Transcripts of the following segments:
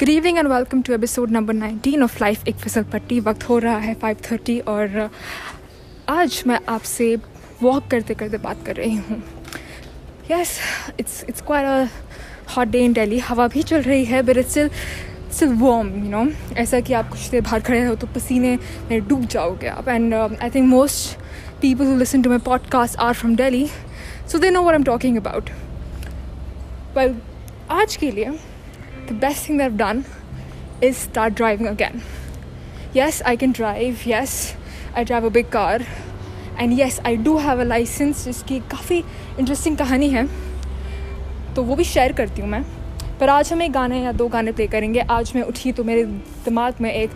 Good evening and welcome to episode number 19 of life एक फिसल पट्टी वक्त हो रहा है 5:30 और आज मैं आपसे वॉक करते करते बात कर रही हूँ। Yes it's it's quite a hot day in Delhi हवा भी चल रही है but it's still warm you know ऐसा कि आप कुछ देर बाहर खड़े हो तो पसीने में डूब जाओगे आप। And I think most people who listen to my podcast are from Delhi so they know what am talking about well आज के लिए the best thing that I've done is start driving again. Yes, I can drive. Yes, I drive a big car. And yes I do have a license जिसकी काफ़ी interesting कहानी है तो वो भी शेयर करती हूँ मैं पर आज हम एक गाने या दो गाने प्ले करेंगे आज मैं उठी तो मेरे दिमाग में एक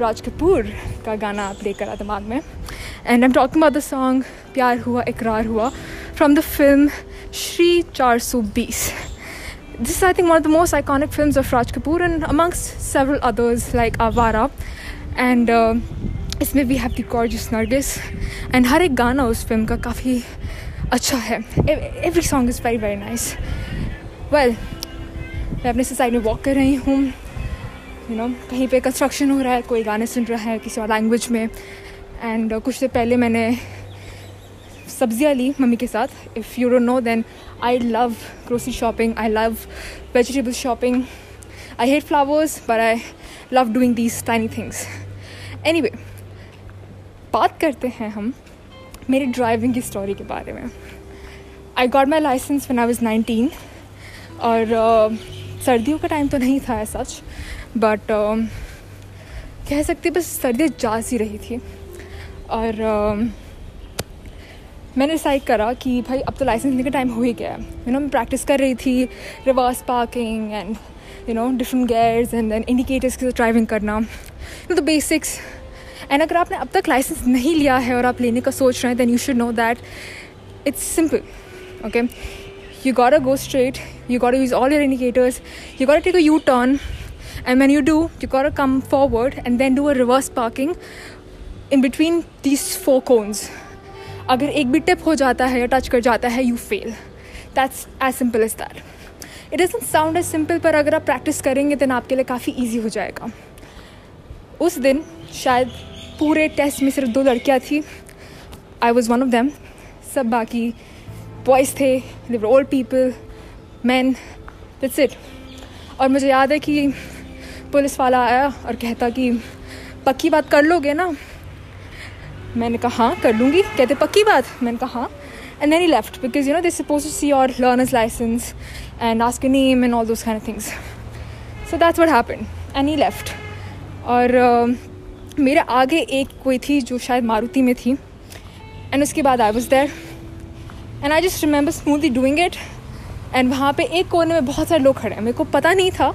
राज कपूर का गाना प्ले करा दिमाग में and am talking about the song प्यार हुआ इकरार हुआ फ्रॉम द फ़िल्म श्री चार सौ बीस this is, I think, one of the most iconic films of Raj Kapoor, and amongst several others like Avara. And uh, इसमें we have the gorgeous Nargis and हर एक गाना उस फ़िल्म का काफ़ी अच्छा है. Every song is very very nice well मैं अपने से साइड में वॉक कर रही हूँ. यू नो कहीं पे कंस्ट्रक्शन हो रहा है कोई गाने सुन रहा है किसी और लैंग्वेज में. एंड uh, कुछ देर पहले मैंने सब्ज़ियाँ ली मम्मी के साथ. If you don't know then I love grocery shopping I love vegetable shopping I hate flowers but I love doing these tiny things any बात करते हैं हम मेरी ड्राइविंग की स्टोरी के बारे में। I got my license one I was nineteen और uh, सर्दियों का टाइम तो नहीं था सच बट uh, कह सकते बस सर्दियाँ जा सी रही थी। और uh, मैंने डिसाइड करा कि भाई अब तो लाइसेंस लेने का टाइम हो ही गया यू नो मैं प्रैक्टिस कर रही थी reverse parking and you know different gears and then indicators के साथ ड्राइविंग करना। You know the basics and अगर आपने अब तक लाइसेंस नहीं लिया है और आप लेने का सोच रहे हैं then you should know that it's simple okay you got a go straight you got use all your indicators you got take a U turn and when you do you got a come forward and then do a reverse parking in between these four cones अगर एक भी tip हो जाता है या touch कर जाता है you fail that's as simple is that it doesn't sound as simple पर अगर आप प्रैक्टिस करेंगे तो आपके लिए काफ़ी ईजी हो जाएगा. उस दिन, शायद पूरे टेस्ट में सिर्फ़ दो लड़कियाँ थी. I was one of them सब बाकी बॉयज़ थे. They were old people man that's it और मुझे याद है कि पुलिस वाला आया और कहता कि, पक्की बात कर लोगे ना? मैंने कहा हाँ कर लूँगी। कहते पक्की बात। मैंने कहा हाँ. And then he left because you know this suppose to see your learners license and ask name and all those kind things so that's what happened and he left और uh, मेरे आगे एक कोई थी जो शायद मारुति में थी। एंड उसके बाद I was there and I just remember smoothly doing it and वहाँ पे एक कोने में बहुत सारे लोग खड़े हैं। मेरे को पता नहीं था।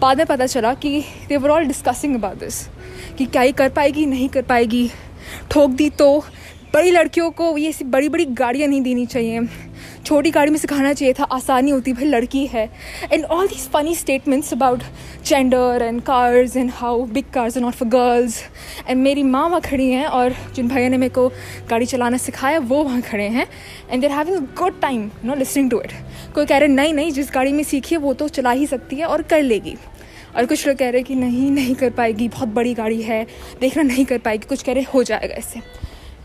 बाद में पता चला कि they were all discussing about this कि क्या ही कर पाएगी नहीं कर पाएगी। ठोक दी तो बड़ी लड़कियों को ये ऐसी बड़ी बड़ी गाड़ियाँ नहीं देनी चाहिए। छोटी गाड़ी में सिखाना चाहिए था, आसानी होती, भाई लड़की है। And all these funny statements about gender and cars and how big cars are not for girls and मेरी माँ वहाँ खड़ी हैं और जिन भैया ने मेरे को गाड़ी चलाना सिखाया, वो वहाँ खड़े हैं। And they're having good time no listening to it कोई कह रहे, नहीं नहीं, जिस गाड़ी में सीखी है, वो तो चला ही सकती है और कर लेगी। और कुछ लोग कह रहे कि नहीं नहीं कर पाएगी, बहुत बड़ी गाड़ी है, देखना नहीं कर पाएगी, कुछ कह रहे हो जाएगा इससे।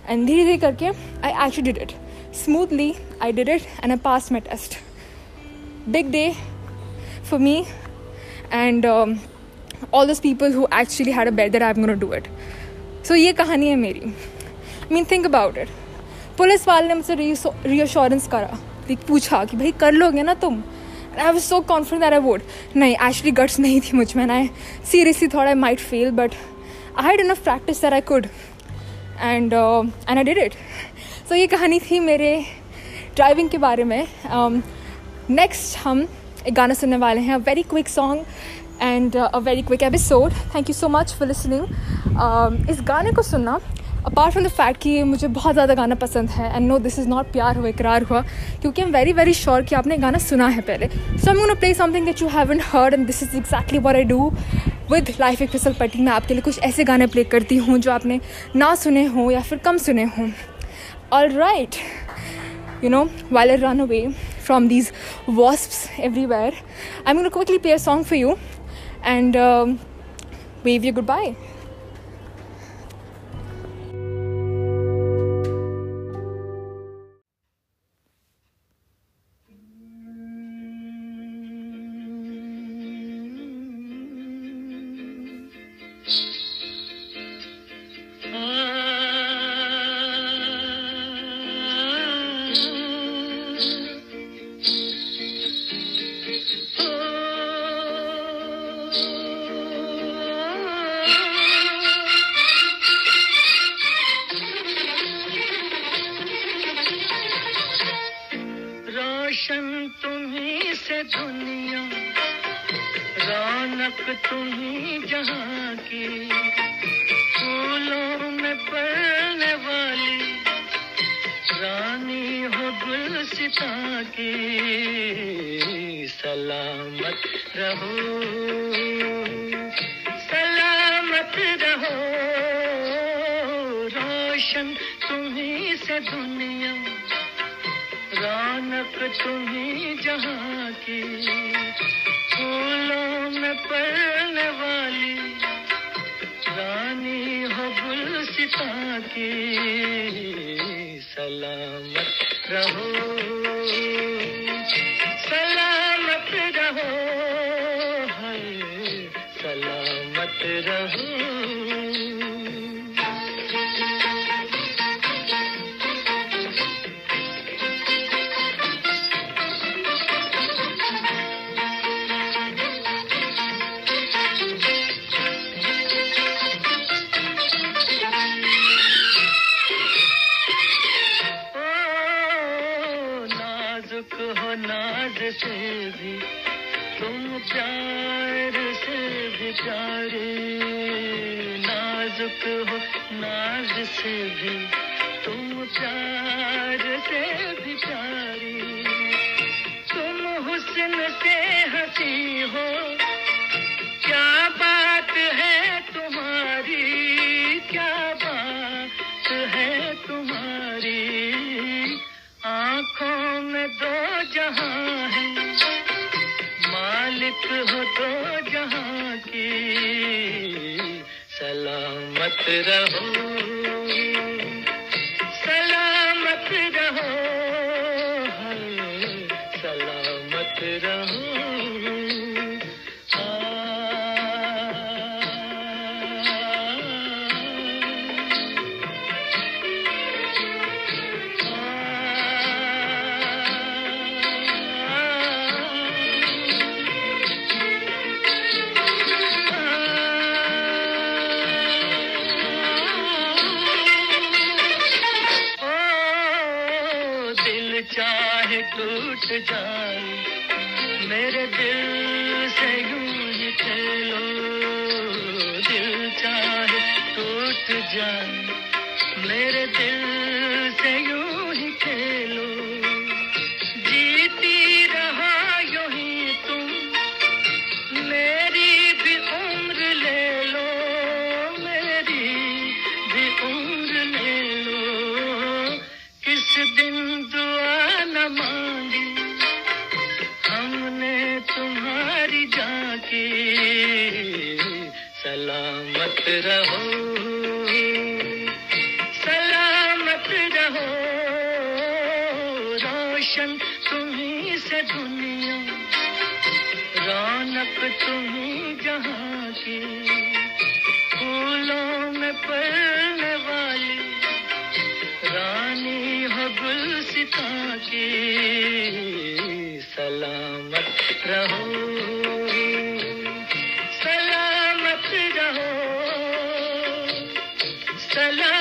एंड धीरे धीरे करके I actually did it smoothly I did it and I pass my test big day for me and all this people who actually had a better I am gonna do it so ये कहानी है मेरी। Mean think about it police वाले ने मुझसे reassurance करा। पूछा कि भाई, कर लोगे ना तुम? I was so confident I would नहीं एक्चुअली गट्स नहीं थी मुझमें I seriously thought I might fail but I had enough practice that I could and and I did it so ये कहानी थी मेरे ड्राइविंग के बारे में. नेक्स्ट um, हम एक गाना सुनने वाले हैं very quick song and a very quick episode thank you so much for listening इस गाने को सुनना अपार्ट फ्रॉम द फैक्ट कि मुझे बहुत ज़्यादा गाना पसंद है and no this is not प्यार हुआ इकरार हुआ क्योंकि I am very very sure कि आपने गाना सुना है पहले so I am play something that you haven't heard and this is exactly what I do with life एक फिसल पट्टी मैं आपके लिए कुछ ऐसे गाने प्ले करती हूँ जो आपने ना सुने हों या फिर कम सुने हों all right you know, while I run away from these wasps everywhere, I'm to quickly play a song for you. and um, wave you goodbye. रौनक तुम्ही जहाँ की फूलों में पड़ने वाली रानी हो गुलसिता की सलामत रहो सलामत रहो, रोशन तुम्ही से दुनिया, रौनक तुम्ही जहाँ की फूलों में पड़ने वाली रानी हो गुल गुलसिता की सलामत रहो। से भी तुम प्यार से भी प्यारे, नाजुक हो, नाज से भी तुम प्यार से भी प्यारी। तुम हुस्न से हँसी हो मालिक हो तो जहाँ की सलामत रहो। सलामत रहो सलामत रहो। टूट जाए। मेरे दिल से यूँ ही खेलो। दिल चाहे टूट जाए। मेरे दिल से यूँ ही खेलो। रोशन तुम्ही से दुनिया, रौनक तुम्ही जहाँ की। फूलों में पड़ने वाली रानी हो गुलसिता की। सलामत रहो सलामत रहो, सलामत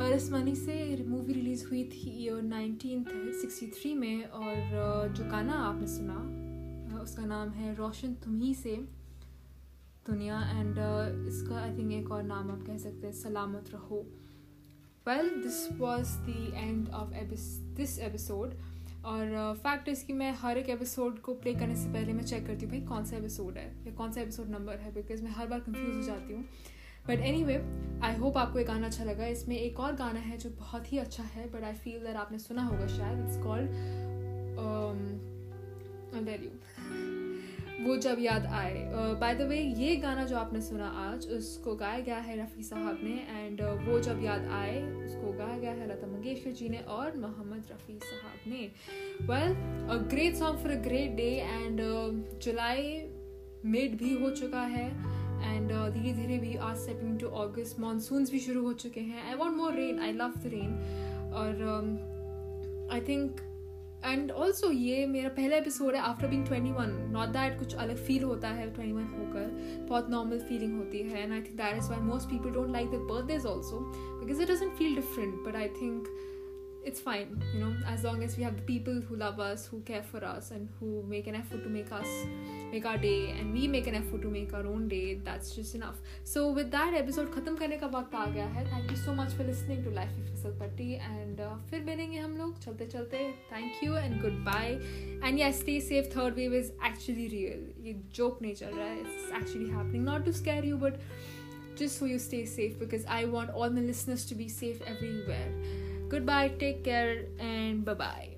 परस मनी से मूवी रिलीज़ हुई थी नाइनटीन सिक्सटी थ्री में और जो गाना आपने सुना उसका नाम है रोशन तुम ही से दुनिया एंड इसका आई थिंक एक और नाम आप कह सकते हैं सलामत रहो। Well this was the end of this episode और फैक्ट uh, इसकी मैं हर एक एपिसोड को प्ले करने से पहले मैं चेक करती हूँ भाई कौन सा एपिसोड है या कौन सा एपिसोड नंबर है बिकॉज़ मैं हर बार कंफ्यूज हो जाती हूँ। But anyway I hope आपको ये गाना अच्छा लगा। इसमें एक और गाना है जो बहुत ही अच्छा है बट आई फील दैट आपने सुना होगा शायद। इट्स कॉल्ड वो जब याद आए। बाय द वे ये गाना जो आपने सुना आज उसको गाया गया है रफ़ी साहब ने एंड uh, वो जब याद आए उसको गाया गया है लता मंगेशकर जी ने और मोहम्मद रफ़ी साहब ने। Well a great song for a great day and July mid भी हो चुका है। एंड uh, धीरे धीरे भी आज स्टेपिंग टू ऑगस्ट मानसून्स भी शुरू हो चुके हैं। I want more rain I love the rain और आई थिंक एंड ऑल्सो ये मेरा पहला एपिसोड है after being twenty one not that कुछ अलग फील होता है ट्वेंटी वन होकर। बहुत नॉर्मल फीलिंग होती है। And I think that is why most people don't like the birthdays also because it doesn't feel different but I think it's fine you know as long as we have the people who love us who care for us and who make an effort to make us make our day and we make an effort to make our own day that's just enough so with that episode khatam karne ka waqt aa gaya hai thank you so much for listening to life with Fisal Patti and uh, फिर मिलेंगे हम लोग चलते चलते thank you and goodbye and yeah stay safe third wave is actually real ये joke नहीं चल रहा है it's actually happening not to scare you but just so you stay safe because I want all my listeners to be safe everywhere. Goodbye, take care, and bye bye.